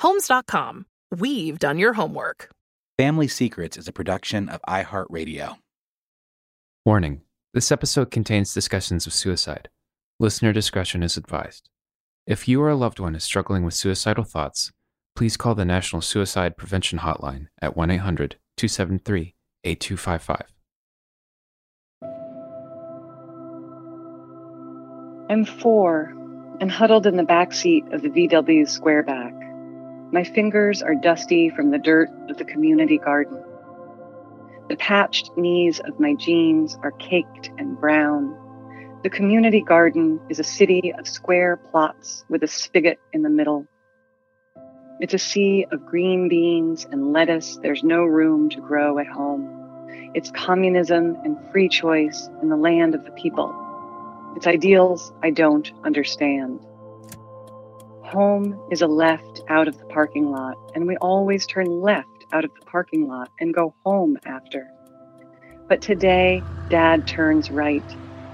Homes.com. We've done your homework. Family Secrets is a production of iHeartRadio. Warning this episode contains discussions of suicide. Listener discretion is advised. If you or a loved one is struggling with suicidal thoughts, please call the National Suicide Prevention Hotline at 1 800 273 8255. I'm four and huddled in the back seat of the VW Squareback. My fingers are dusty from the dirt of the community garden. The patched knees of my jeans are caked and brown. The community garden is a city of square plots with a spigot in the middle. It's a sea of green beans and lettuce there's no room to grow at home. It's communism and free choice in the land of the people. It's ideals I don't understand. Home is a left out of the parking lot, and we always turn left out of the parking lot and go home after. But today, Dad turns right,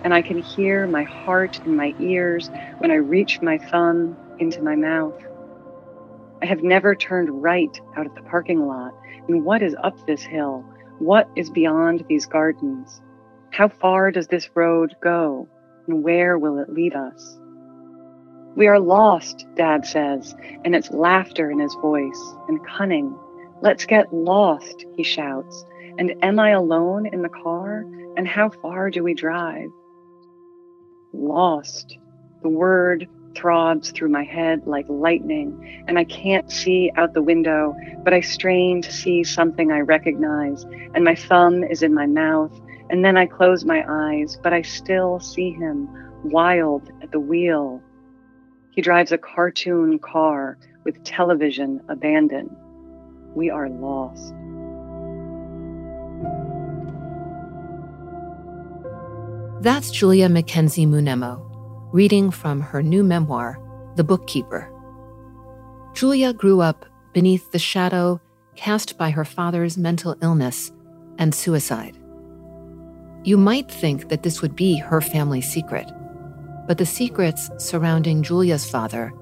and I can hear my heart in my ears when I reach my thumb into my mouth. I have never turned right out of the parking lot, and what is up this hill? What is beyond these gardens? How far does this road go, and where will it lead us? We are lost, Dad says, and it's laughter in his voice and cunning. Let's get lost, he shouts. And am I alone in the car? And how far do we drive? Lost. The word throbs through my head like lightning, and I can't see out the window, but I strain to see something I recognize, and my thumb is in my mouth, and then I close my eyes, but I still see him, wild at the wheel. He drives a cartoon car with television abandoned. We are lost. That's Julia Mackenzie Munemo, reading from her new memoir, The Bookkeeper. Julia grew up beneath the shadow cast by her father's mental illness and suicide. You might think that this would be her family secret, but the secrets surrounding Julia's father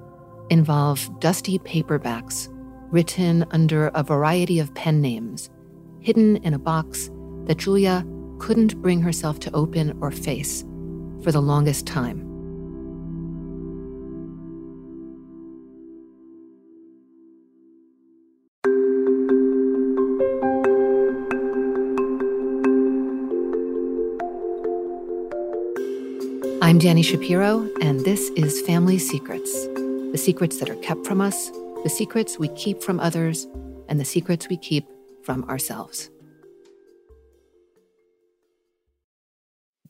involve dusty paperbacks written under a variety of pen names, hidden in a box that Julia couldn't bring herself to open or face for the longest time. I'm Dani Shapiro, and this is Family Secrets the secrets that are kept from us, the secrets we keep from others, and the secrets we keep from ourselves.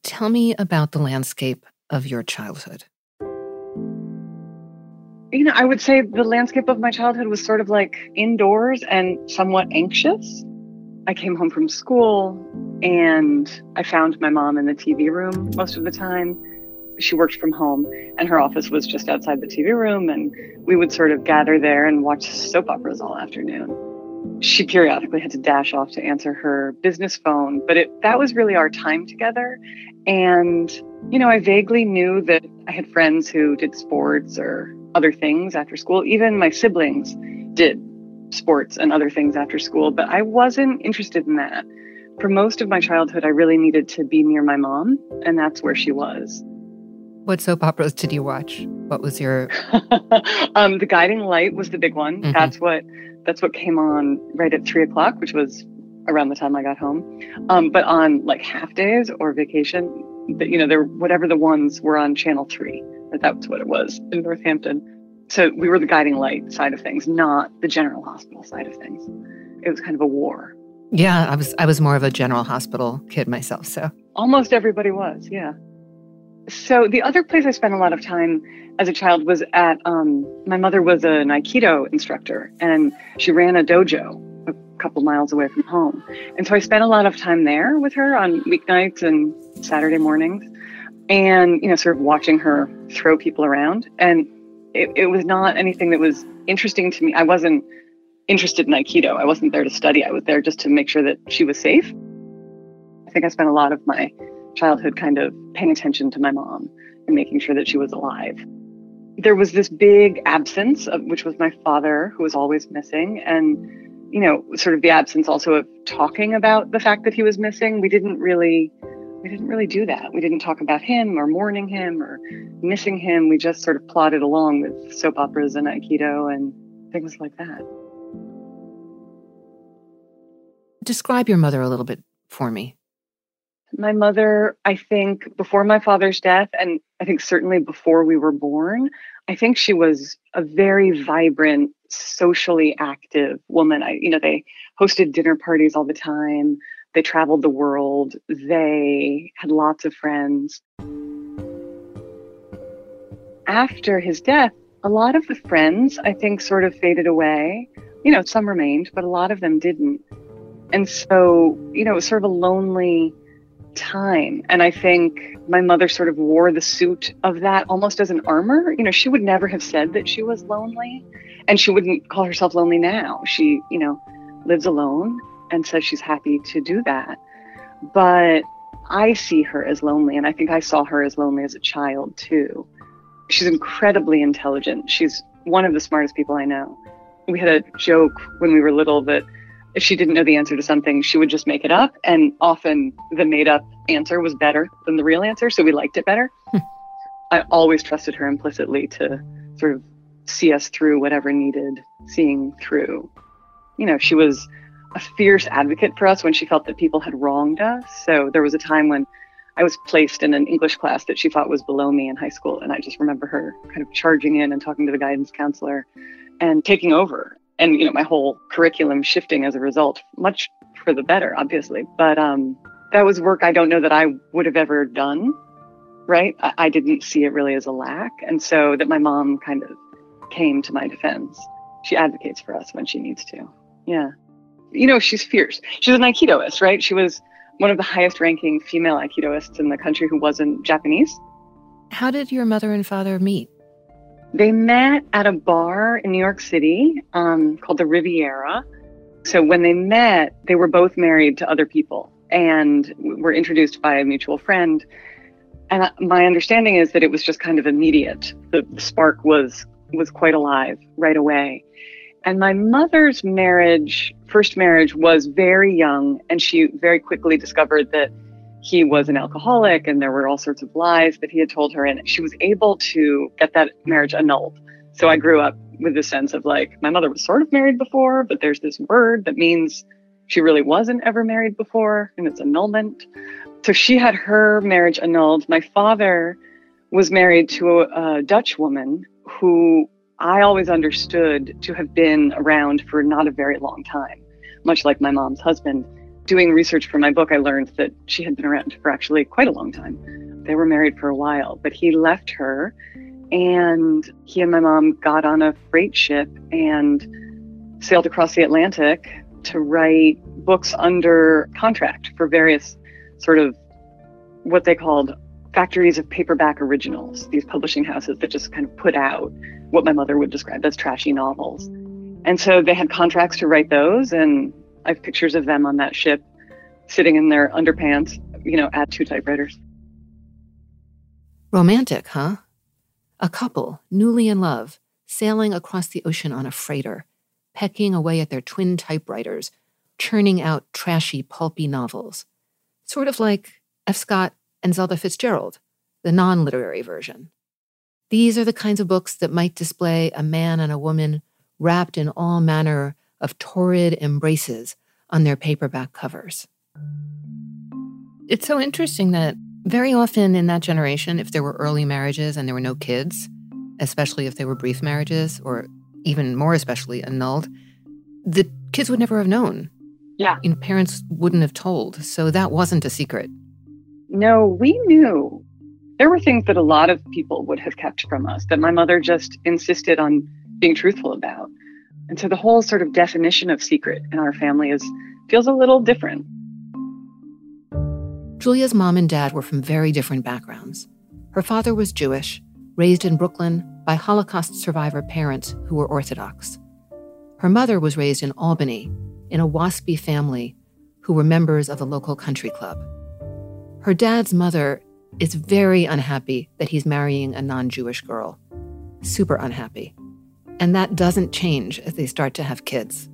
Tell me about the landscape of your childhood. You know, I would say the landscape of my childhood was sort of like indoors and somewhat anxious. I came home from school and I found my mom in the TV room most of the time she worked from home and her office was just outside the TV room and we would sort of gather there and watch soap operas all afternoon. She periodically had to dash off to answer her business phone, but it that was really our time together and you know, I vaguely knew that I had friends who did sports or other things after school. Even my siblings did sports and other things after school, but I wasn't interested in that. For most of my childhood, I really needed to be near my mom, and that's where she was. What soap operas did you watch? What was your um, The Guiding Light was the big one. Mm-hmm. That's what that's what came on right at three o'clock, which was around the time I got home. Um, but on like half days or vacation, that you know, there whatever the ones were on channel three. That's what it was in Northampton. So we were the guiding light side of things, not the general hospital side of things. It was kind of a war. Yeah, I was I was more of a general hospital kid myself, so. Almost everybody was, yeah. So the other place I spent a lot of time as a child was at um, my mother was an Aikido instructor and she ran a dojo a couple miles away from home. And so I spent a lot of time there with her on weeknights and Saturday mornings and, you know, sort of watching her throw people around. And it, it was not anything that was interesting to me. I wasn't interested in Aikido. I wasn't there to study. I was there just to make sure that she was safe. I think I spent a lot of my childhood kind of paying attention to my mom and making sure that she was alive. There was this big absence of which was my father who was always missing and you know sort of the absence also of talking about the fact that he was missing. We didn't really we didn't really do that. We didn't talk about him or mourning him or missing him. We just sort of plodded along with soap operas and aikido and things like that. Describe your mother a little bit for me. My mother, I think before my father's death, and I think certainly before we were born, I think she was a very vibrant, socially active woman. I, you know, they hosted dinner parties all the time. They traveled the world. They had lots of friends. After his death, a lot of the friends, I think, sort of faded away. You know, some remained, but a lot of them didn't. And so, you know, it was sort of a lonely time. And I think my mother sort of wore the suit of that almost as an armor. You know, she would never have said that she was lonely, and she wouldn't call herself lonely now. She, you know, lives alone and says she's happy to do that. But I see her as lonely, and I think I saw her as lonely as a child too. She's incredibly intelligent. She's one of the smartest people I know. We had a joke when we were little that if she didn't know the answer to something, she would just make it up. And often the made up answer was better than the real answer. So we liked it better. Hmm. I always trusted her implicitly to sort of see us through whatever needed seeing through. You know, she was a fierce advocate for us when she felt that people had wronged us. So there was a time when I was placed in an English class that she thought was below me in high school. And I just remember her kind of charging in and talking to the guidance counselor and taking over and you know my whole curriculum shifting as a result much for the better obviously. But um that was work i don't know that i would have ever done right? I, I didn't see it really as a lack and so that my mom kind of came to my defense. She advocates for us when she needs to. Yeah. You know she's fierce. She's an aikidoist right? She was one of the highest ranking female aikidoists in the country who wasn't japanese. How did your mother and father meet they met at a bar in New York City um, called the Riviera. So when they met, they were both married to other people and were introduced by a mutual friend. And my understanding is that it was just kind of immediate. The spark was was quite alive right away. And my mother's marriage, first marriage, was very young, and she very quickly discovered that he was an alcoholic and there were all sorts of lies that he had told her and she was able to get that marriage annulled. So i grew up with the sense of like my mother was sort of married before but there's this word that means she really wasn't ever married before and it's annulment. So she had her marriage annulled. My father was married to a, a Dutch woman who I always understood to have been around for not a very long time, much like my mom's husband. Doing research for my book, I learned that she had been around for actually quite a long time. They were married for a while, but he left her and he and my mom got on a freight ship and sailed across the Atlantic to write books under contract for various sort of what they called factories of paperback originals, these publishing houses that just kind of put out what my mother would describe as trashy novels. And so they had contracts to write those, and I have pictures of them on that ship sitting in their underpants, you know, at two typewriters. Romantic, huh? A couple, newly in love, sailing across the ocean on a freighter, pecking away at their twin typewriters, churning out trashy, pulpy novels. Sort of like F. Scott and Zelda Fitzgerald, the non literary version. These are the kinds of books that might display a man and a woman wrapped in all manner of torrid embraces on their paperback covers. It's so interesting that very often in that generation, if there were early marriages and there were no kids, especially if they were brief marriages or even more especially annulled, the kids would never have known. Yeah. And parents wouldn't have told. So that wasn't a secret. No, we knew. There were things that a lot of people would have kept from us that my mother just insisted on being truthful about. And so the whole sort of definition of secret in our family is feels a little different. Julia's mom and dad were from very different backgrounds. Her father was Jewish, raised in Brooklyn by Holocaust survivor parents who were Orthodox. Her mother was raised in Albany in a waspy family who were members of the local country club. Her dad's mother is very unhappy that he's marrying a non Jewish girl. Super unhappy. And that doesn't change as they start to have kids.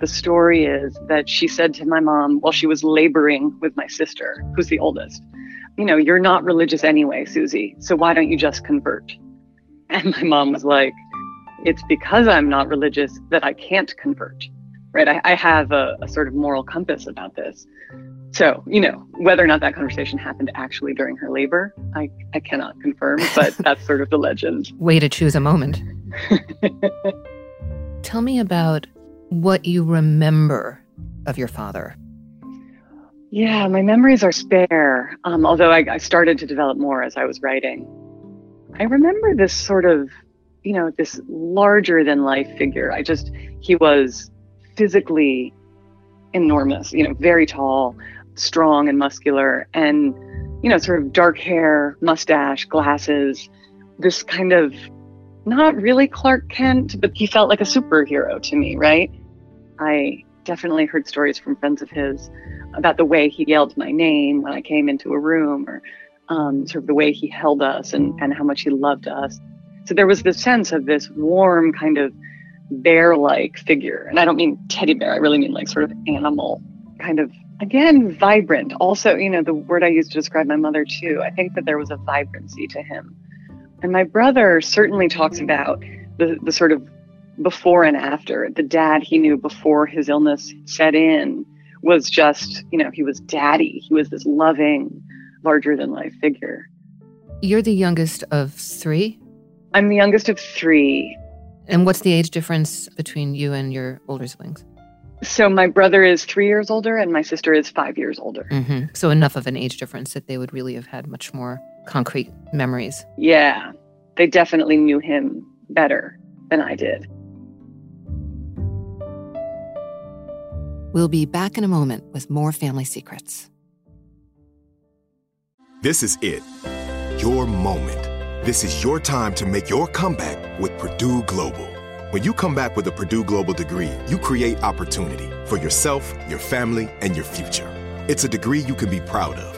The story is that she said to my mom while she was laboring with my sister, who's the oldest, You know, you're not religious anyway, Susie, so why don't you just convert? And my mom was like, It's because I'm not religious that I can't convert, right? I, I have a, a sort of moral compass about this. So, you know, whether or not that conversation happened actually during her labor, I, I cannot confirm, but that's sort of the legend. Way to choose a moment. Tell me about what you remember of your father. Yeah, my memories are spare, um, although I, I started to develop more as I was writing. I remember this sort of, you know, this larger than life figure. I just, he was physically enormous, you know, very tall, strong and muscular, and, you know, sort of dark hair, mustache, glasses, this kind of not really Clark Kent, but he felt like a superhero to me, right? I definitely heard stories from friends of his about the way he yelled my name when I came into a room or um, sort of the way he held us and, and how much he loved us. So there was this sense of this warm kind of bear like figure. And I don't mean teddy bear, I really mean like sort of animal kind of again vibrant also you know the word i used to describe my mother too i think that there was a vibrancy to him and my brother certainly talks about the, the sort of before and after. The dad he knew before his illness set in was just you know he was daddy. He was this loving larger than life figure. You're the youngest of three? I'm the youngest of three. And what's the age difference between you and your older siblings? So my brother is three years older and my sister is five years older. Mm-hmm. So enough of an age difference that they would really have had much more concrete memories. Yeah, they definitely knew him better than I did. We'll be back in a moment with more family secrets. This is it. Your moment. This is your time to make your comeback with Purdue Global. When you come back with a Purdue Global degree, you create opportunity for yourself, your family, and your future. It's a degree you can be proud of,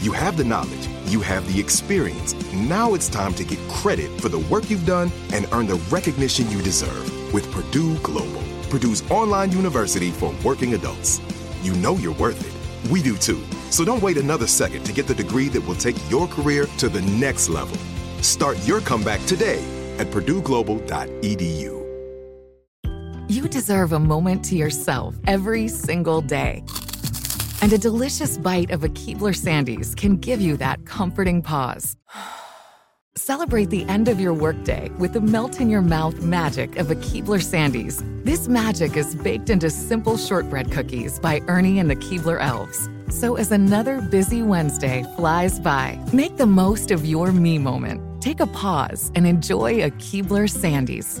You have the knowledge, you have the experience. Now it's time to get credit for the work you've done and earn the recognition you deserve with Purdue Global. Purdue's online university for working adults. You know you're worth it. We do too. So don't wait another second to get the degree that will take your career to the next level. Start your comeback today at PurdueGlobal.edu. You deserve a moment to yourself every single day. And a delicious bite of a Keebler Sandies can give you that comforting pause. Celebrate the end of your workday with the melt in your mouth magic of a Keebler Sandies. This magic is baked into simple shortbread cookies by Ernie and the Keebler Elves. So as another busy Wednesday flies by, make the most of your me moment. Take a pause and enjoy a Keebler Sandies.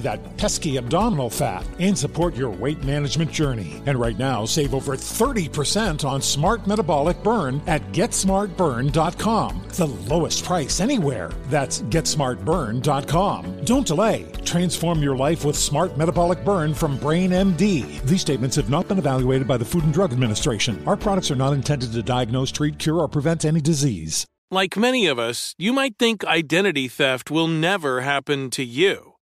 that pesky abdominal fat, and support your weight management journey. And right now, save over 30% on Smart Metabolic Burn at GetSmartBurn.com. The lowest price anywhere. That's GetSmartBurn.com. Don't delay. Transform your life with Smart Metabolic Burn from Brain MD. These statements have not been evaluated by the Food and Drug Administration. Our products are not intended to diagnose, treat, cure, or prevent any disease. Like many of us, you might think identity theft will never happen to you.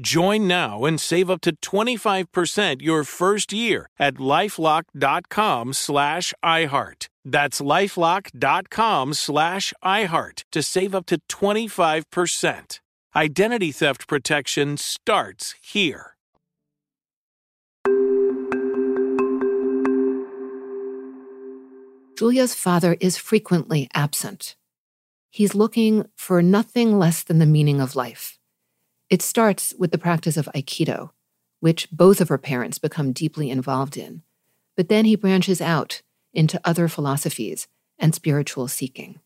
Join now and save up to 25% your first year at lifelock.com slash iHeart. That's lifelock.com slash iHeart to save up to 25%. Identity theft protection starts here. Julia's father is frequently absent. He's looking for nothing less than the meaning of life. It starts with the practice of Aikido, which both of her parents become deeply involved in, but then he branches out into other philosophies and spiritual seeking.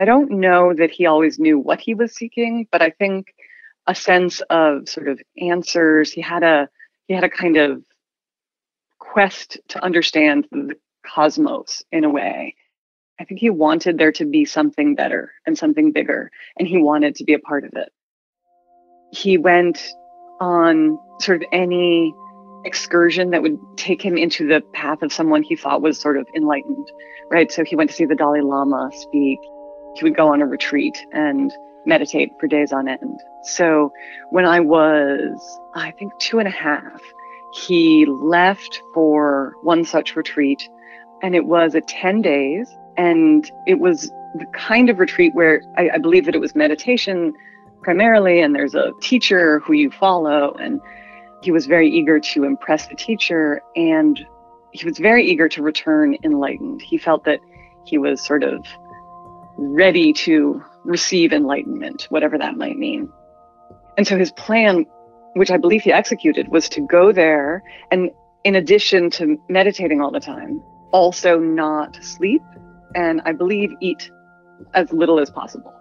I don't know that he always knew what he was seeking, but I think a sense of sort of answers. He had a he had a kind of quest to understand the cosmos in a way. I think he wanted there to be something better and something bigger, and he wanted to be a part of it. He went on sort of any excursion that would take him into the path of someone he thought was sort of enlightened, right? So he went to see the Dalai Lama speak. He would go on a retreat and meditate for days on end. So when I was, I think, two and a half, he left for one such retreat and it was at 10 days. And it was the kind of retreat where I, I believe that it was meditation primarily, and there's a teacher who you follow. And he was very eager to impress the teacher, and he was very eager to return enlightened. He felt that he was sort of ready to receive enlightenment, whatever that might mean. And so his plan, which I believe he executed, was to go there and, in addition to meditating all the time, also not sleep and I believe eat as little as possible.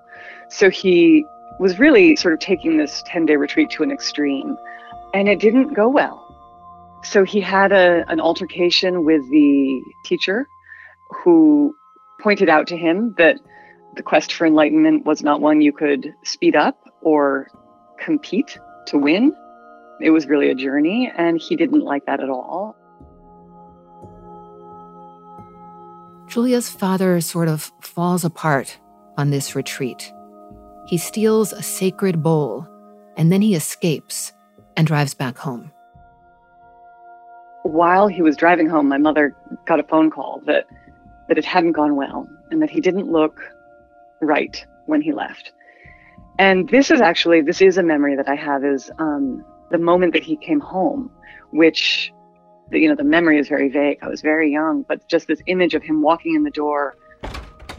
So he was really sort of taking this 10 day retreat to an extreme and it didn't go well. So he had a, an altercation with the teacher who pointed out to him that the quest for enlightenment was not one you could speed up or compete to win. It was really a journey, and he didn't like that at all. Julia's father sort of falls apart on this retreat. He steals a sacred bowl and then he escapes and drives back home. While he was driving home, my mother got a phone call that, that it hadn't gone well and that he didn't look right when he left. And this is actually, this is a memory that I have is um, the moment that he came home, which, you know, the memory is very vague. I was very young, but just this image of him walking in the door,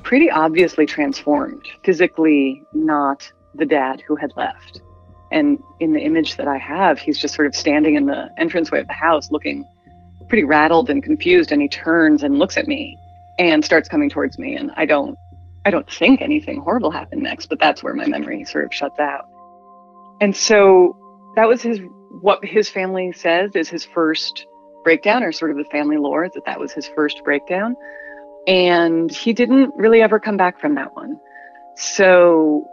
pretty obviously transformed, physically not the dad who had left. And in the image that I have, he's just sort of standing in the entranceway of the house looking pretty rattled and confused. And he turns and looks at me and starts coming towards me. And I don't, I don't think anything horrible happened next, but that's where my memory sort of shuts out. And so that was his, what his family says is his first breakdown or sort of the family lore that that was his first breakdown. And he didn't really ever come back from that one. So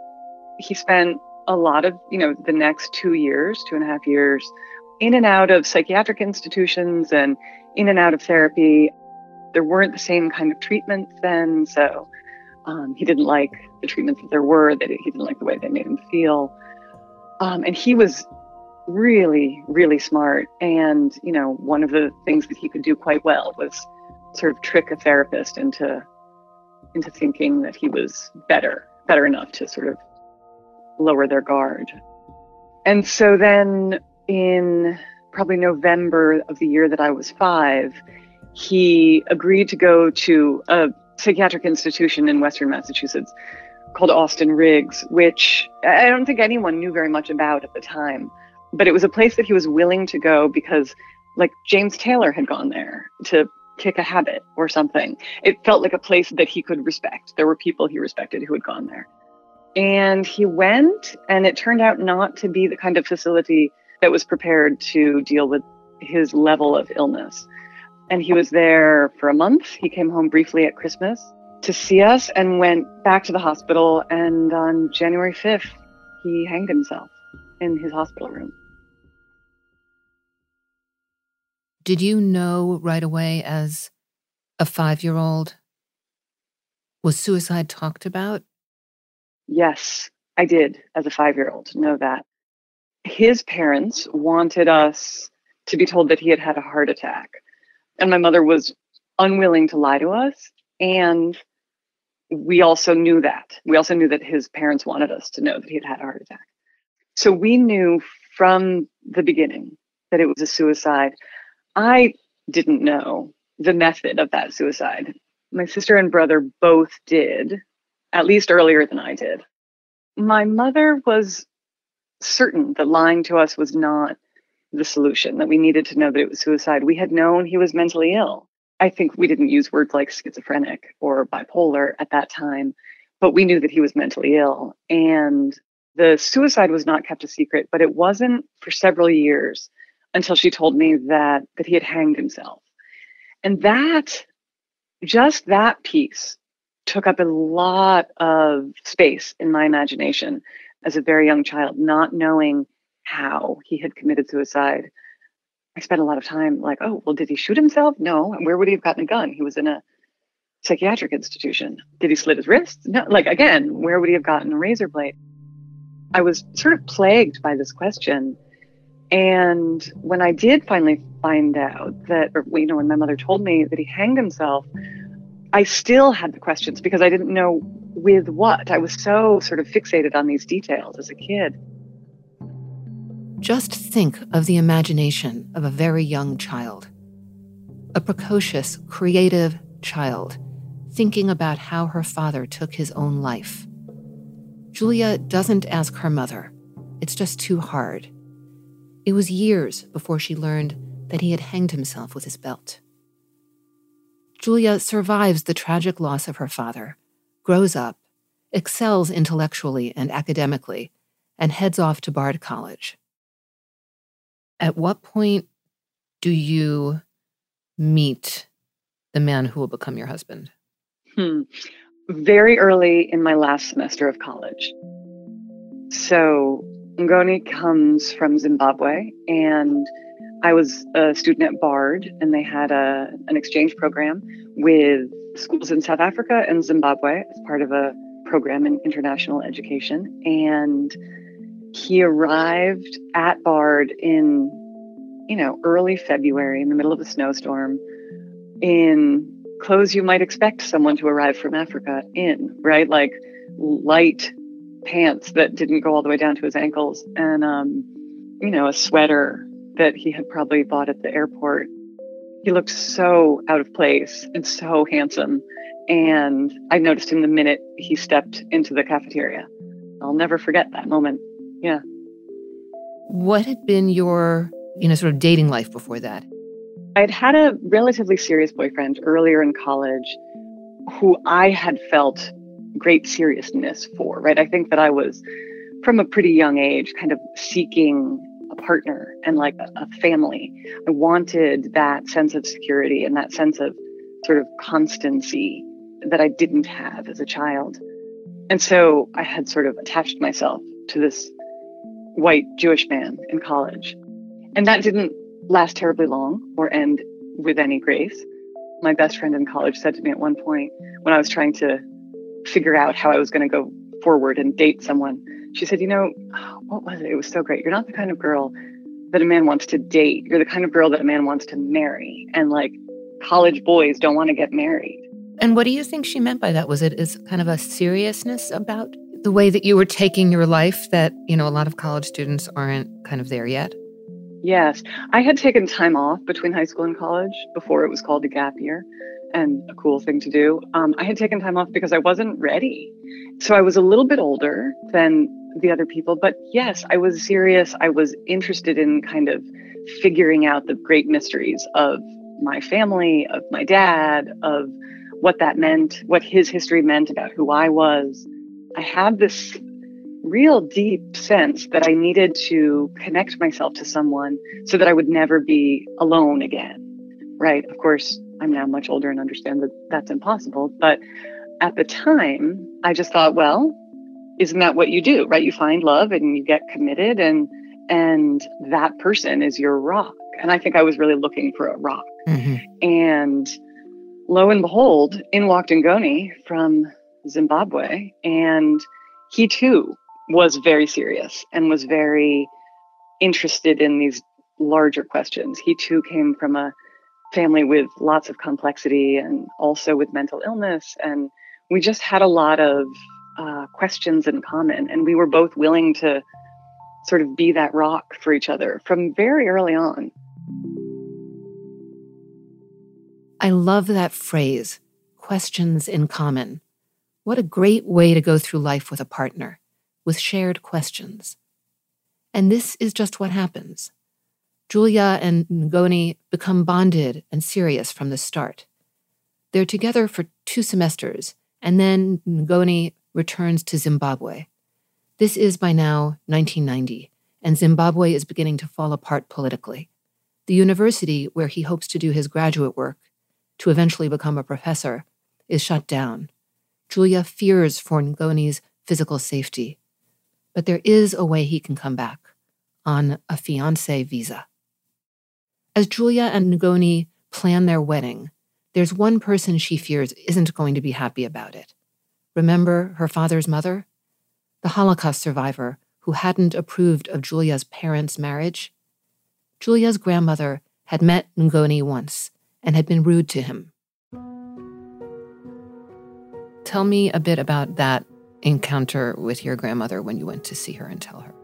he spent a lot of, you know, the next two years, two and a half years, in and out of psychiatric institutions and in and out of therapy. There weren't the same kind of treatments then. So um, he didn't like the treatments that there were, that he didn't like the way they made him feel. Um, and he was really, really smart. And, you know, one of the things that he could do quite well was sort of trick a therapist into into thinking that he was better, better enough to sort of lower their guard. And so then in probably November of the year that I was five, he agreed to go to a psychiatric institution in Western Massachusetts called Austin Riggs, which I don't think anyone knew very much about at the time. But it was a place that he was willing to go because, like, James Taylor had gone there to kick a habit or something. It felt like a place that he could respect. There were people he respected who had gone there. And he went, and it turned out not to be the kind of facility that was prepared to deal with his level of illness. And he was there for a month. He came home briefly at Christmas to see us and went back to the hospital. And on January 5th, he hanged himself in his hospital room. Did you know right away as a five year old? Was suicide talked about? Yes, I did as a five year old know that. His parents wanted us to be told that he had had a heart attack. And my mother was unwilling to lie to us. And we also knew that. We also knew that his parents wanted us to know that he had had a heart attack. So we knew from the beginning that it was a suicide. I didn't know the method of that suicide. My sister and brother both did, at least earlier than I did. My mother was certain that lying to us was not the solution, that we needed to know that it was suicide. We had known he was mentally ill. I think we didn't use words like schizophrenic or bipolar at that time, but we knew that he was mentally ill. And the suicide was not kept a secret, but it wasn't for several years until she told me that that he had hanged himself. And that just that piece took up a lot of space in my imagination as a very young child, not knowing how he had committed suicide. I spent a lot of time like, oh, well, did he shoot himself? No. And where would he have gotten a gun? He was in a psychiatric institution. Did he slit his wrists? No. Like, again, where would he have gotten a razor blade? I was sort of plagued by this question. And when I did finally find out that, or, you know, when my mother told me that he hanged himself, I still had the questions because I didn't know with what. I was so sort of fixated on these details as a kid. Just think of the imagination of a very young child, a precocious, creative child, thinking about how her father took his own life. Julia doesn't ask her mother. It's just too hard. It was years before she learned that he had hanged himself with his belt. Julia survives the tragic loss of her father, grows up, excels intellectually and academically, and heads off to Bard College. At what point do you meet the man who will become your husband? Hmm. Very early in my last semester of college. So Ngoni comes from Zimbabwe, and I was a student at Bard, and they had a, an exchange program with schools in South Africa and Zimbabwe as part of a program in international education. And he arrived at Bard in, you know, early February in the middle of a snowstorm in clothes you might expect someone to arrive from Africa in, right? Like light pants that didn't go all the way down to his ankles and, um, you know, a sweater that he had probably bought at the airport. He looked so out of place and so handsome. And I noticed him the minute he stepped into the cafeteria. I'll never forget that moment. Yeah. What had been your, you know, sort of dating life before that? I'd had a relatively serious boyfriend earlier in college who I had felt great seriousness for, right? I think that I was from a pretty young age kind of seeking a partner and like a, a family. I wanted that sense of security and that sense of sort of constancy that I didn't have as a child. And so I had sort of attached myself to this white Jewish man in college. And that didn't last terribly long or end with any grace. My best friend in college said to me at one point when I was trying to figure out how I was going to go forward and date someone, she said, You know, what was it? It was so great. You're not the kind of girl that a man wants to date. You're the kind of girl that a man wants to marry. And like college boys don't want to get married. And what do you think she meant by that? Was it is kind of a seriousness about the way that you were taking your life that, you know, a lot of college students aren't kind of there yet? Yes. I had taken time off between high school and college before it was called a gap year and a cool thing to do. Um, I had taken time off because I wasn't ready. So I was a little bit older than the other people. But yes, I was serious. I was interested in kind of figuring out the great mysteries of my family, of my dad, of what that meant, what his history meant about who I was. I had this real deep sense that I needed to connect myself to someone so that I would never be alone again. Right. Of course, I'm now much older and understand that that's impossible. But at the time, I just thought, well, isn't that what you do? Right. You find love and you get committed and and that person is your rock. And I think I was really looking for a rock. Mm-hmm. And lo and behold, in walked Ngoni from Zimbabwe. And he too was very serious and was very interested in these larger questions. He too came from a family with lots of complexity and also with mental illness. And we just had a lot of uh, questions in common. And we were both willing to sort of be that rock for each other from very early on. I love that phrase, questions in common. What a great way to go through life with a partner with shared questions. And this is just what happens. Julia and Ngoni become bonded and serious from the start. They're together for two semesters, and then Ngoni returns to Zimbabwe. This is by now 1990, and Zimbabwe is beginning to fall apart politically. The university where he hopes to do his graduate work, to eventually become a professor, is shut down. Julia fears for Ngoni's physical safety but there is a way he can come back on a fiance visa. As Julia and Ngoni plan their wedding, there's one person she fears isn't going to be happy about it. Remember her father's mother? The Holocaust survivor who hadn't approved of Julia's parents' marriage? Julia's grandmother had met Ngoni once and had been rude to him. Tell me a bit about that encounter with your grandmother when you went to see her and tell her?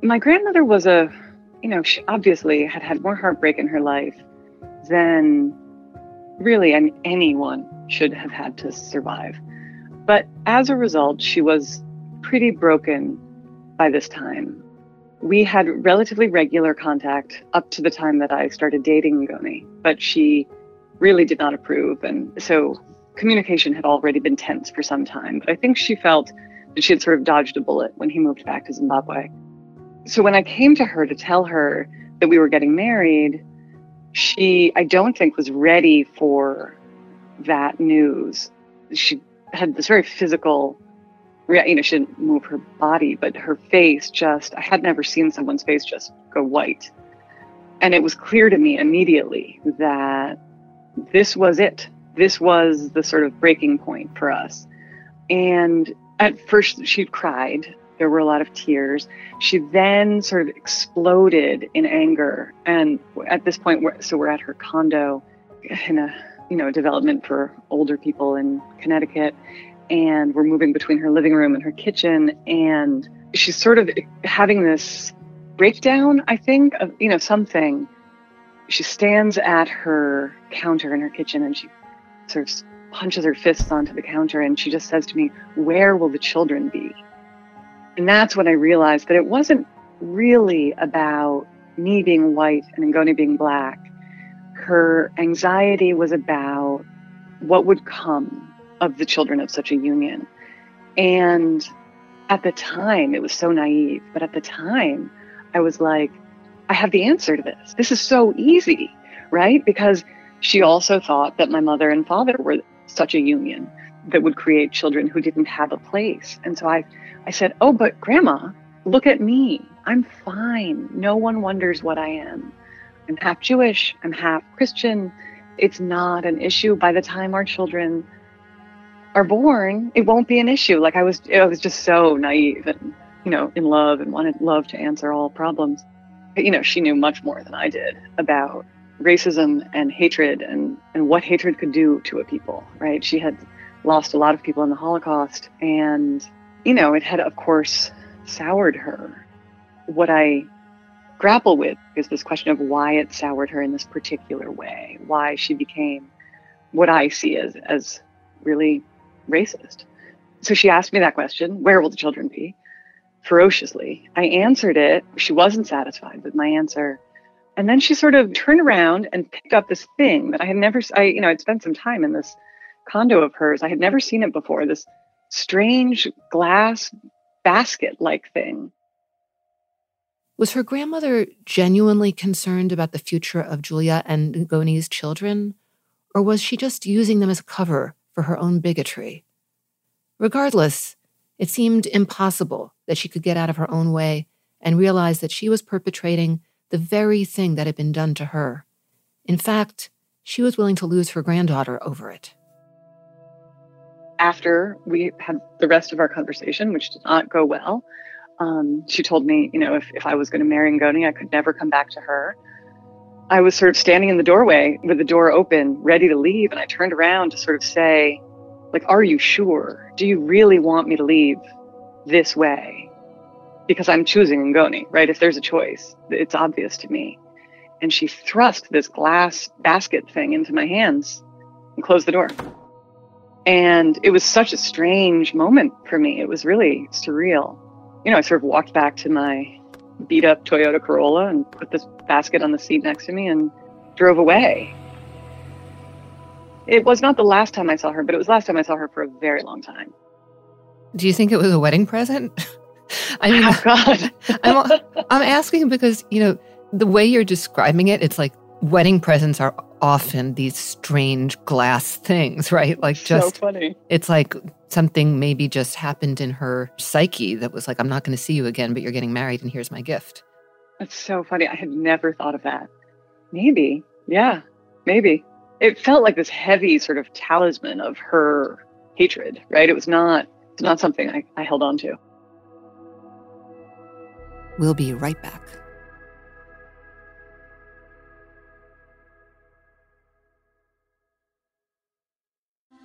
My grandmother was a, you know, she obviously had had more heartbreak in her life than really anyone should have had to survive. But as a result, she was pretty broken by this time. We had relatively regular contact up to the time that I started dating Ngoni, but she really did not approve. And so communication had already been tense for some time, but I think she felt that she had sort of dodged a bullet when he moved back to Zimbabwe. So when I came to her to tell her that we were getting married, she, I don't think, was ready for that news. She had this very physical you know, she didn't move her body, but her face just, I had never seen someone's face just go white. And it was clear to me immediately that this was it. This was the sort of breaking point for us. And at first, she cried. There were a lot of tears. She then sort of exploded in anger. And at this point, so we're at her condo in a you know development for older people in Connecticut, and we're moving between her living room and her kitchen, and she's sort of having this breakdown. I think of you know something. She stands at her counter in her kitchen, and she sort of punches her fists onto the counter, and she just says to me, "Where will the children be?" And that's when I realized that it wasn't really about me being white and Ngoni being black. Her anxiety was about what would come of the children of such a union. And at the time, it was so naive, but at the time, I was like, I have the answer to this. This is so easy, right? Because she also thought that my mother and father were such a union that would create children who didn't have a place. And so I I said, Oh, but grandma, look at me. I'm fine. No one wonders what I am. I'm half Jewish, I'm half Christian. It's not an issue by the time our children are born. It won't be an issue. Like I was, I was just so naive and, you know, in love and wanted love to answer all problems. But, you know, she knew much more than I did about racism and hatred and, and what hatred could do to a people, right? She had lost a lot of people in the Holocaust and you know, it had, of course, soured her. What I grapple with is this question of why it soured her in this particular way, why she became what I see as, as really racist. So she asked me that question where will the children be? Ferociously. I answered it. She wasn't satisfied with my answer. And then she sort of turned around and picked up this thing that I had never, I, you know, I'd spent some time in this condo of hers. I had never seen it before, this strange glass basket like thing. Was her grandmother genuinely concerned about the future of Julia and Ngoni's children? Or was she just using them as cover for her own bigotry? Regardless, it seemed impossible that she could get out of her own way and realize that she was perpetrating the very thing that had been done to her. In fact, she was willing to lose her granddaughter over it after we had the rest of our conversation, which did not go well, um, she told me, you know, if, if I was going to marry Ngoni, I could never come back to her. I was sort of standing in the doorway with the door open, ready to leave. And I turned around to sort of say, like, are you sure? Do you really want me to leave this way? Because I'm choosing Ngoni, right? If there's a choice, it's obvious to me. And she thrust this glass basket thing into my hands and closed the door. And it was such a strange moment for me. It was really surreal. You know, I sort of walked back to my beat up Toyota Corolla and put this basket on the seat next to me and drove away. It was not the last time I saw her, but it was the last time I saw her for a very long time. Do you think it was a wedding present? I mean, oh, God. I'm, I'm asking because, you know, the way you're describing it, it's like wedding presents are often these strange glass things, right? Like just so funny. It's like something maybe just happened in her psyche that was like, I'm not going to see you again, but you're getting married and here's my gift. That's so funny. I had never thought of that. Maybe. Yeah, maybe. It felt like this heavy sort of talisman of her hatred, right? It was not it's not something I, I held on to. We'll be right back.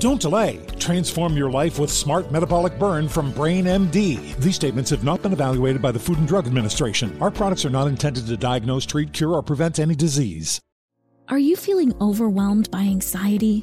Don't delay. Transform your life with Smart Metabolic Burn from Brain MD. These statements have not been evaluated by the Food and Drug Administration. Our products are not intended to diagnose, treat, cure, or prevent any disease. Are you feeling overwhelmed by anxiety,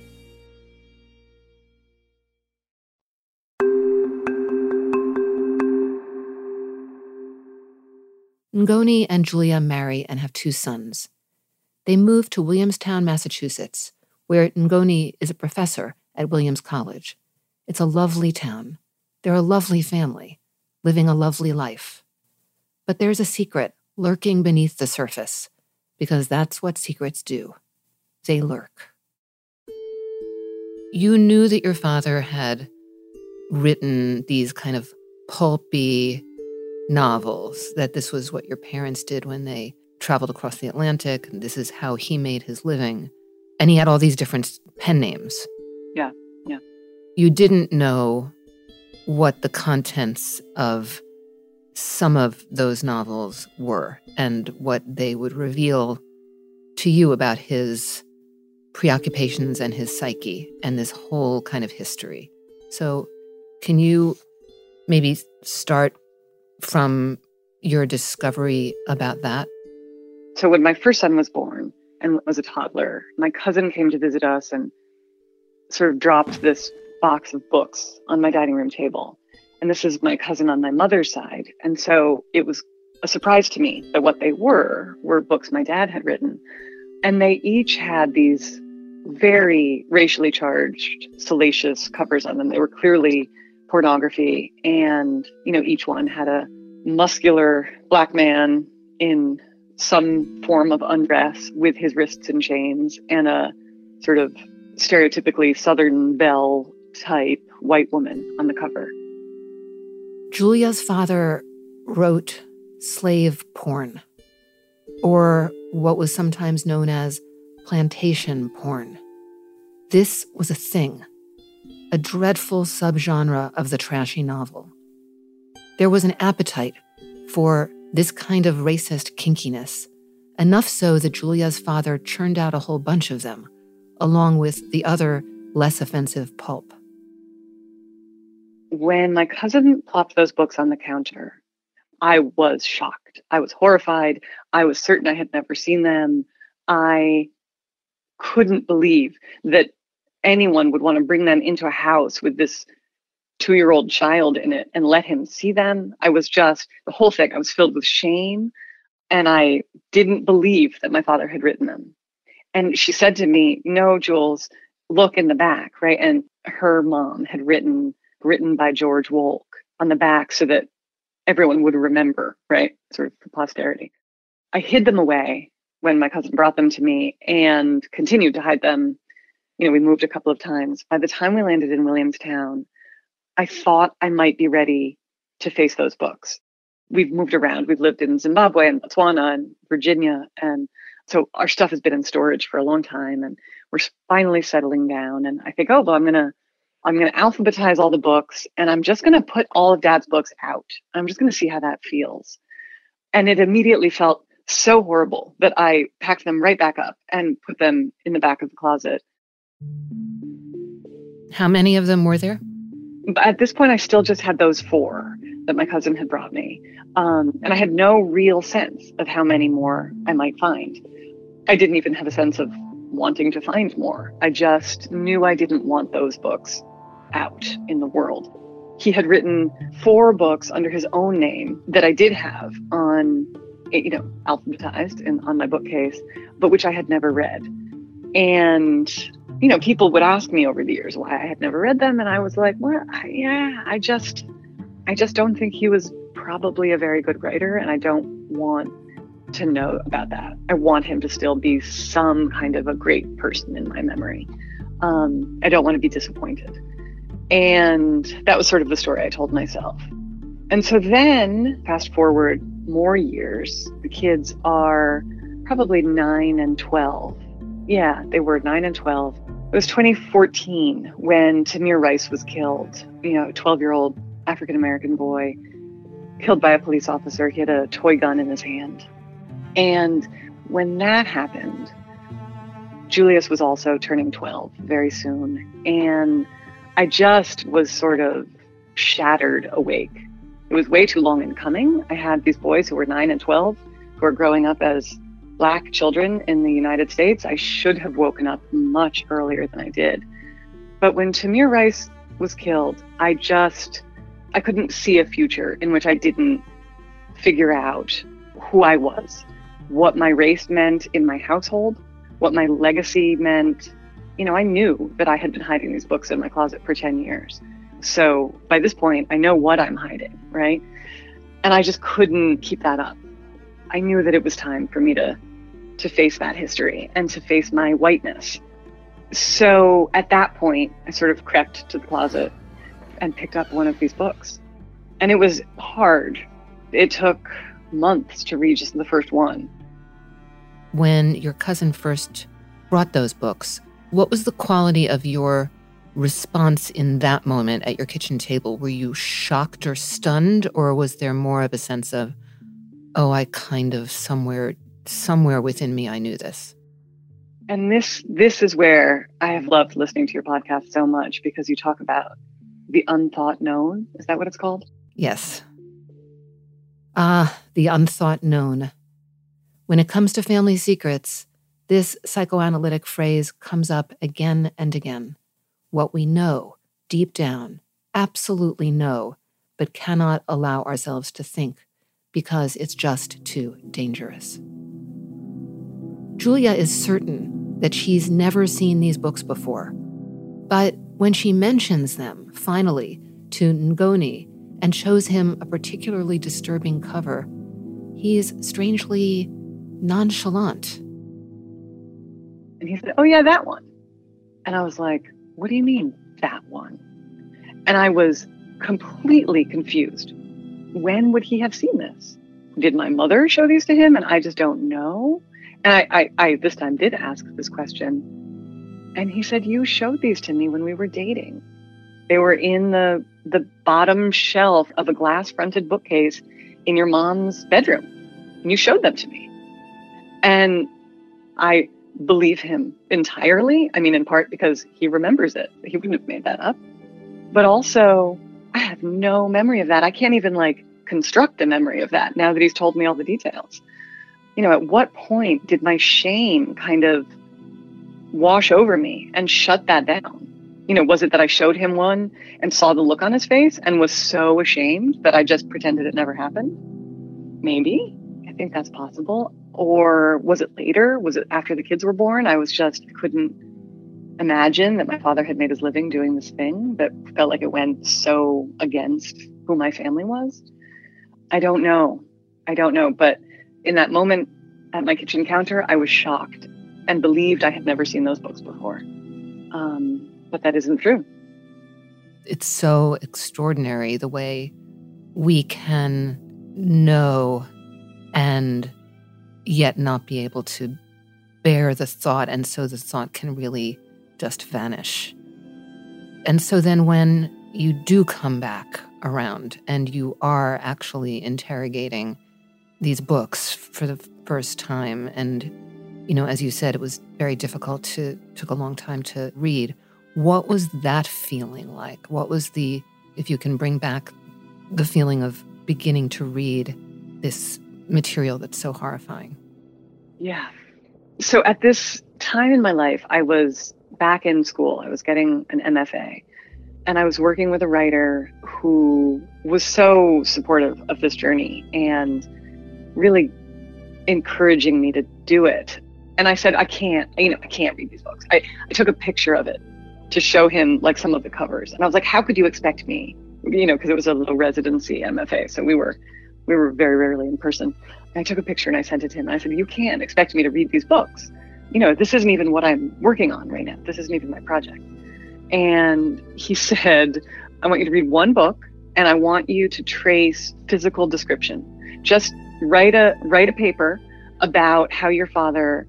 Ngoni and Julia marry and have two sons. They move to Williamstown, Massachusetts, where Ngoni is a professor at Williams College. It's a lovely town. They're a lovely family, living a lovely life. But there's a secret lurking beneath the surface, because that's what secrets do. They lurk. You knew that your father had written these kind of pulpy novels, that this was what your parents did when they traveled across the Atlantic, and this is how he made his living. And he had all these different pen names. Yeah, yeah. You didn't know what the contents of some of those novels were and what they would reveal to you about his preoccupations and his psyche and this whole kind of history. So, can you maybe start from your discovery about that? So, when my first son was born and was a toddler, my cousin came to visit us and sort of dropped this box of books on my dining room table. And this is my cousin on my mother's side. And so it was a surprise to me that what they were were books my dad had written. And they each had these very racially charged, salacious covers on them. They were clearly pornography. And, you know, each one had a muscular black man in some form of undress with his wrists in chains and a sort of stereotypically Southern belle type white woman on the cover. Julia's father wrote slave porn, or what was sometimes known as plantation porn. This was a thing, a dreadful subgenre of the trashy novel. There was an appetite for this kind of racist kinkiness, enough so that Julia's father churned out a whole bunch of them, along with the other less offensive pulp. When my cousin plopped those books on the counter, I was shocked. I was horrified. I was certain I had never seen them. I couldn't believe that anyone would want to bring them into a house with this two year old child in it and let him see them. I was just, the whole thing, I was filled with shame. And I didn't believe that my father had written them. And she said to me, No, Jules, look in the back, right? And her mom had written, written by George Wolk on the back so that everyone would remember, right? Sort of for posterity. I hid them away when my cousin brought them to me and continued to hide them. You know, we moved a couple of times. By the time we landed in Williamstown, I thought I might be ready to face those books. We've moved around. We've lived in Zimbabwe and Botswana and Virginia. And so our stuff has been in storage for a long time and we're finally settling down. And I think, oh, well, I'm going to, I'm going to alphabetize all the books and I'm just going to put all of dad's books out. I'm just going to see how that feels. And it immediately felt so horrible that I packed them right back up and put them in the back of the closet. How many of them were there? At this point, I still just had those four that my cousin had brought me. Um, and I had no real sense of how many more I might find. I didn't even have a sense of wanting to find more. I just knew I didn't want those books out in the world. He had written four books under his own name that I did have on, you know, alphabetized and on my bookcase, but which I had never read. And you know, people would ask me over the years why I had never read them, and I was like, well, I, yeah, I just, I just don't think he was probably a very good writer, and I don't want to know about that. I want him to still be some kind of a great person in my memory. Um, I don't want to be disappointed. And that was sort of the story I told myself. And so then, fast forward more years, the kids are probably nine and 12. Yeah, they were nine and 12. It was 2014 when Tamir Rice was killed, you know, 12 year old African American boy killed by a police officer. He had a toy gun in his hand. And when that happened, Julius was also turning 12 very soon. And I just was sort of shattered awake. It was way too long in coming. I had these boys who were 9 and 12 who were growing up as black children in the United States, I should have woken up much earlier than I did. But when Tamir Rice was killed, I just I couldn't see a future in which I didn't figure out who I was, what my race meant in my household, what my legacy meant. You know, I knew that I had been hiding these books in my closet for 10 years. So by this point, I know what I'm hiding, right? And I just couldn't keep that up. I knew that it was time for me to to face that history and to face my whiteness. So at that point, I sort of crept to the closet and picked up one of these books. And it was hard. It took months to read just the first one. When your cousin first brought those books, what was the quality of your response in that moment at your kitchen table? Were you shocked or stunned, or was there more of a sense of, oh, I kind of somewhere somewhere within me I knew this. And this this is where I have loved listening to your podcast so much because you talk about the unthought known. Is that what it's called? Yes. Ah, the unthought known. When it comes to family secrets, this psychoanalytic phrase comes up again and again. What we know, deep down, absolutely know, but cannot allow ourselves to think because it's just too dangerous. Julia is certain that she's never seen these books before. But when she mentions them, finally, to Ngoni and shows him a particularly disturbing cover, he's strangely nonchalant. And he said, Oh, yeah, that one. And I was like, What do you mean, that one? And I was completely confused. When would he have seen this? Did my mother show these to him and I just don't know? And I, I, I this time did ask this question. And he said, You showed these to me when we were dating. They were in the the bottom shelf of a glass fronted bookcase in your mom's bedroom. And you showed them to me. And I believe him entirely. I mean, in part because he remembers it. He wouldn't have made that up. But also, I have no memory of that. I can't even like construct a memory of that now that he's told me all the details. You know, at what point did my shame kind of wash over me and shut that down? You know, was it that I showed him one and saw the look on his face and was so ashamed that I just pretended it never happened? Maybe. I think that's possible. Or was it later? Was it after the kids were born? I was just couldn't imagine that my father had made his living doing this thing that felt like it went so against who my family was. I don't know. I don't know. But in that moment at my kitchen counter, I was shocked and believed I had never seen those books before. Um, but that isn't true. It's so extraordinary the way we can know and yet not be able to bear the thought. And so the thought can really just vanish. And so then when you do come back around and you are actually interrogating these books for the first time. And you know as you said it was very difficult to took a long time to read. What was that feeling like? What was the if you can bring back the feeling of beginning to read this material that's so horrifying? Yeah. So at this time in my life i was back in school. I was getting an mfa and I was working with a writer who was so supportive of this journey. And really encouraging me to do it. And I said, I can't, you know, I can't read these books. I, I took a picture of it to show him like some of the covers. And I was like, how could you expect me? You know, because it was a little residency MFA. So we were we were very rarely in person. And I took a picture and I sent it to him. And I said, You can't expect me to read these books. You know, this isn't even what I'm working on right now. This isn't even my project. And he said, I want you to read one book and I want you to trace physical description. Just write a write a paper about how your father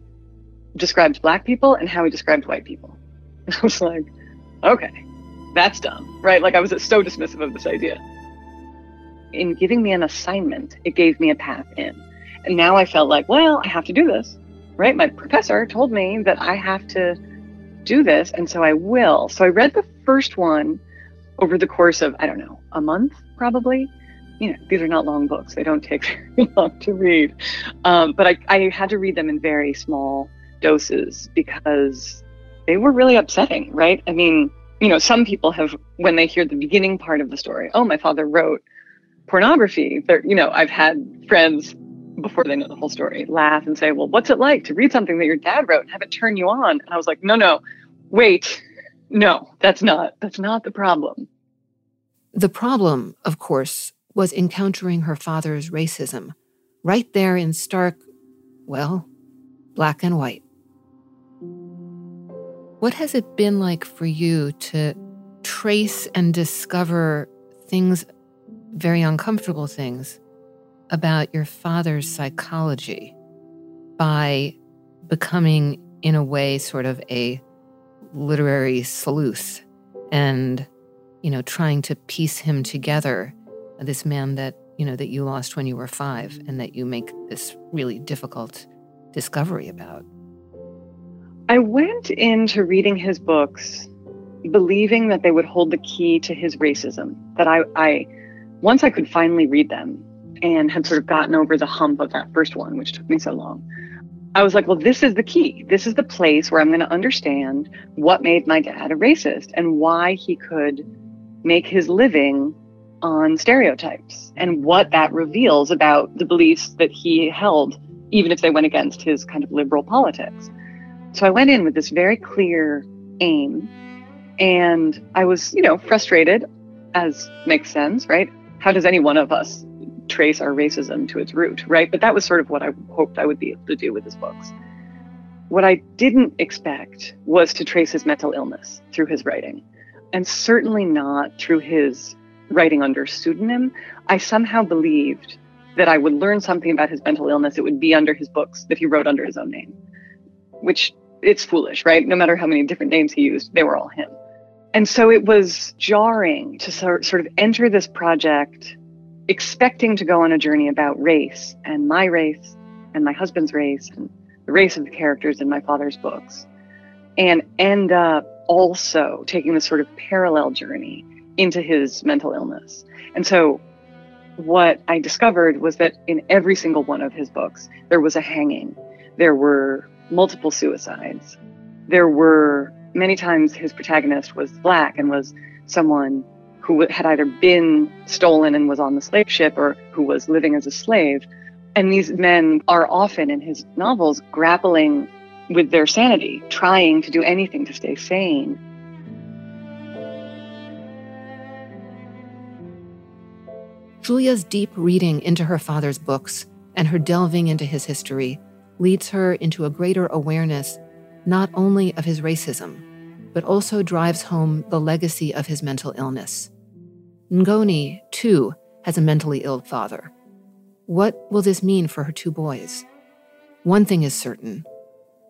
described black people and how he described white people. I was like, okay, that's dumb, right? Like I was so dismissive of this idea. In giving me an assignment, it gave me a path in. And now I felt like, well, I have to do this, right? My professor told me that I have to do this, and so I will. So I read the first one over the course of, I don't know, a month probably. You know, these are not long books, they don't take very long to read. Um, but I, I had to read them in very small doses because they were really upsetting, right? I mean, you know, some people have, when they hear the beginning part of the story, oh, my father wrote pornography. They're, you know, I've had friends before they know the whole story, laugh and say, Well, what's it like to read something that your dad wrote and have it turn you on? And I was like, No, no, wait, no, that's not, that's not the problem. The problem, of course, was encountering her father's racism, right there in stark, well, black and white. What has it been like for you to trace and discover things, very uncomfortable things, about your father's psychology by becoming, in a way, sort of a literary sleuth and, you know, trying to piece him together, this man that, you know, that you lost when you were five and that you make this really difficult discovery about. I went into reading his books believing that they would hold the key to his racism, that I, I once I could finally read them, and had sort of gotten over the hump of that first one, which took me so long. I was like, well, this is the key. This is the place where I'm going to understand what made my dad a racist and why he could make his living on stereotypes and what that reveals about the beliefs that he held, even if they went against his kind of liberal politics. So I went in with this very clear aim and I was, you know, frustrated, as makes sense, right? How does any one of us trace our racism to its root, right? But that was sort of what I hoped I would be able to do with his books. What I didn't expect was to trace his mental illness through his writing, and certainly not through his writing under pseudonym. I somehow believed that I would learn something about his mental illness. It would be under his books that he wrote under his own name, which it's foolish, right? No matter how many different names he used, they were all him. And so it was jarring to sort of enter this project expecting to go on a journey about race and my race and my husband's race and the race of the characters in my father's books and end up also taking this sort of parallel journey into his mental illness. And so what I discovered was that in every single one of his books, there was a hanging, there were multiple suicides, there were many times his protagonist was black and was someone who had either been stolen and was on the slave ship or who was living as a slave. And these men are often in his novels grappling with their sanity, trying to do anything to stay sane. Julia's deep reading into her father's books and her delving into his history leads her into a greater awareness not only of his racism, but also drives home the legacy of his mental illness. Ngoni, too, has a mentally ill father. What will this mean for her two boys? One thing is certain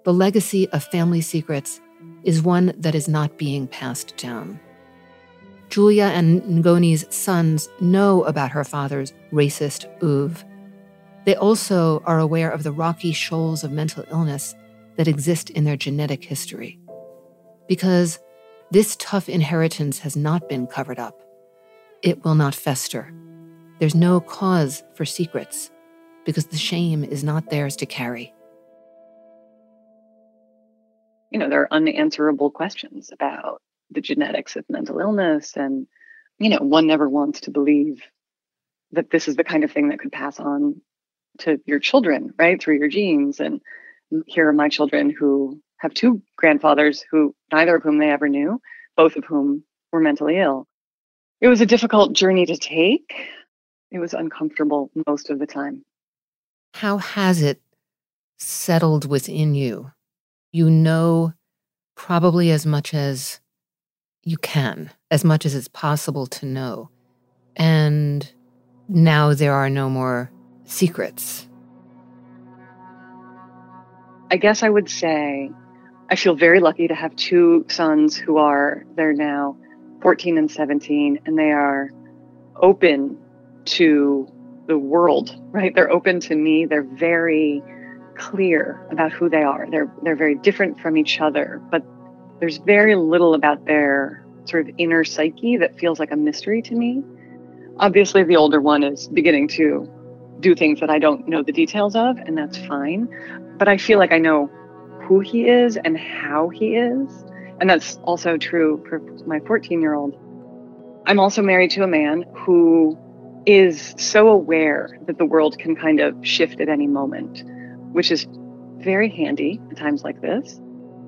the legacy of family secrets is one that is not being passed down. Julia and Ngoni's sons know about her father's racist oeuvre. They also are aware of the rocky shoals of mental illness that exist in their genetic history. Because this tough inheritance has not been covered up, it will not fester. There's no cause for secrets because the shame is not theirs to carry you know, there are unanswerable questions about the genetics of mental illness. And, you know, one never wants to believe that this is the kind of thing that could pass on to your children, right? Through your genes. And here are my children who have two grandfathers who neither of whom they ever knew, both of whom were mentally ill. It was a difficult journey to take. It was uncomfortable most of the time. How has it settled within you you know probably as much as you can, as much as it's possible to know. And now there are no more secrets. I guess I would say I feel very lucky to have two sons who are, they're now 14 and 17, and they are open to the world, right? They're open to me. They're very clear about who they are. They're they're very different from each other, but there's very little about their sort of inner psyche that feels like a mystery to me. Obviously, the older one is beginning to do things that I don't know the details of, and that's fine. But I feel like I know who he is and how he is. And that's also true for my 14 year old. I'm also married to a man who is so aware that the world can kind of shift at any moment which is very handy at times like this.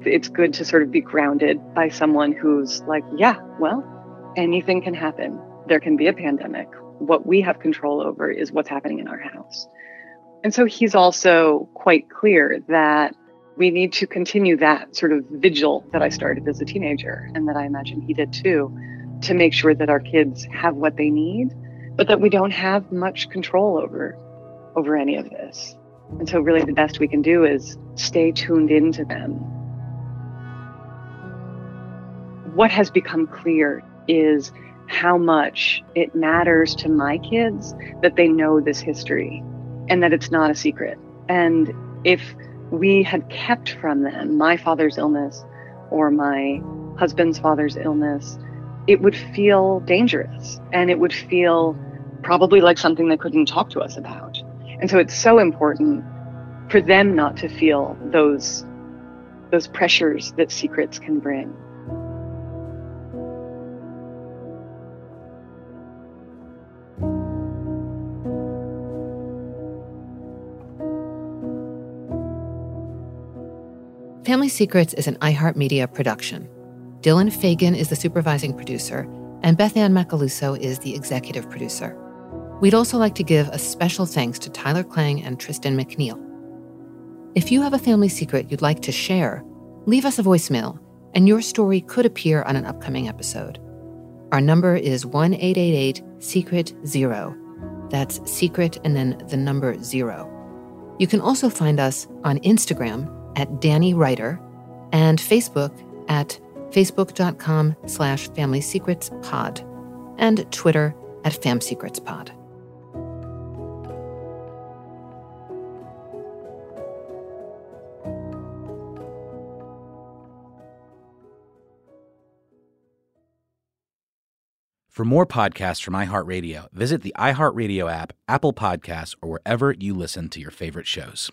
It's good to sort of be grounded by someone who's like, yeah, well, anything can happen. There can be a pandemic. What we have control over is what's happening in our house. And so he's also quite clear that we need to continue that sort of vigil that I started as a teenager and that I imagine he did too, to make sure that our kids have what they need, but that we don't have much control over over any of this. And so, really, the best we can do is stay tuned into them. What has become clear is how much it matters to my kids that they know this history and that it's not a secret. And if we had kept from them my father's illness or my husband's father's illness, it would feel dangerous and it would feel probably like something they couldn't talk to us about. And so it's so important for them not to feel those those pressures that secrets can bring. Family Secrets is an iHeartMedia production. Dylan Fagan is the supervising producer, and Beth Ann Macaluso is the executive producer. We'd also like to give a special thanks to Tyler Klang and Tristan McNeil. If you have a family secret you'd like to share, leave us a voicemail, and your story could appear on an upcoming episode. Our number is 1 888 Secret Zero. That's secret and then the number zero. You can also find us on Instagram at Danny Writer, and Facebook at facebook.com slash family secrets pod and Twitter at famsecretspod. For more podcasts from iHeartRadio, visit the iHeartRadio app, Apple Podcasts, or wherever you listen to your favorite shows.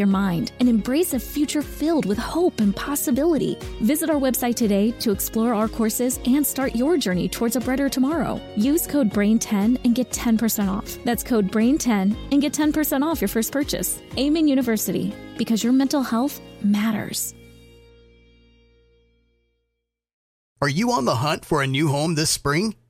your mind and embrace a future filled with hope and possibility. Visit our website today to explore our courses and start your journey towards a brighter tomorrow. Use code BRAIN10 and get 10% off. That's code BRAIN10 and get 10% off your first purchase. Amen University, because your mental health matters. Are you on the hunt for a new home this spring,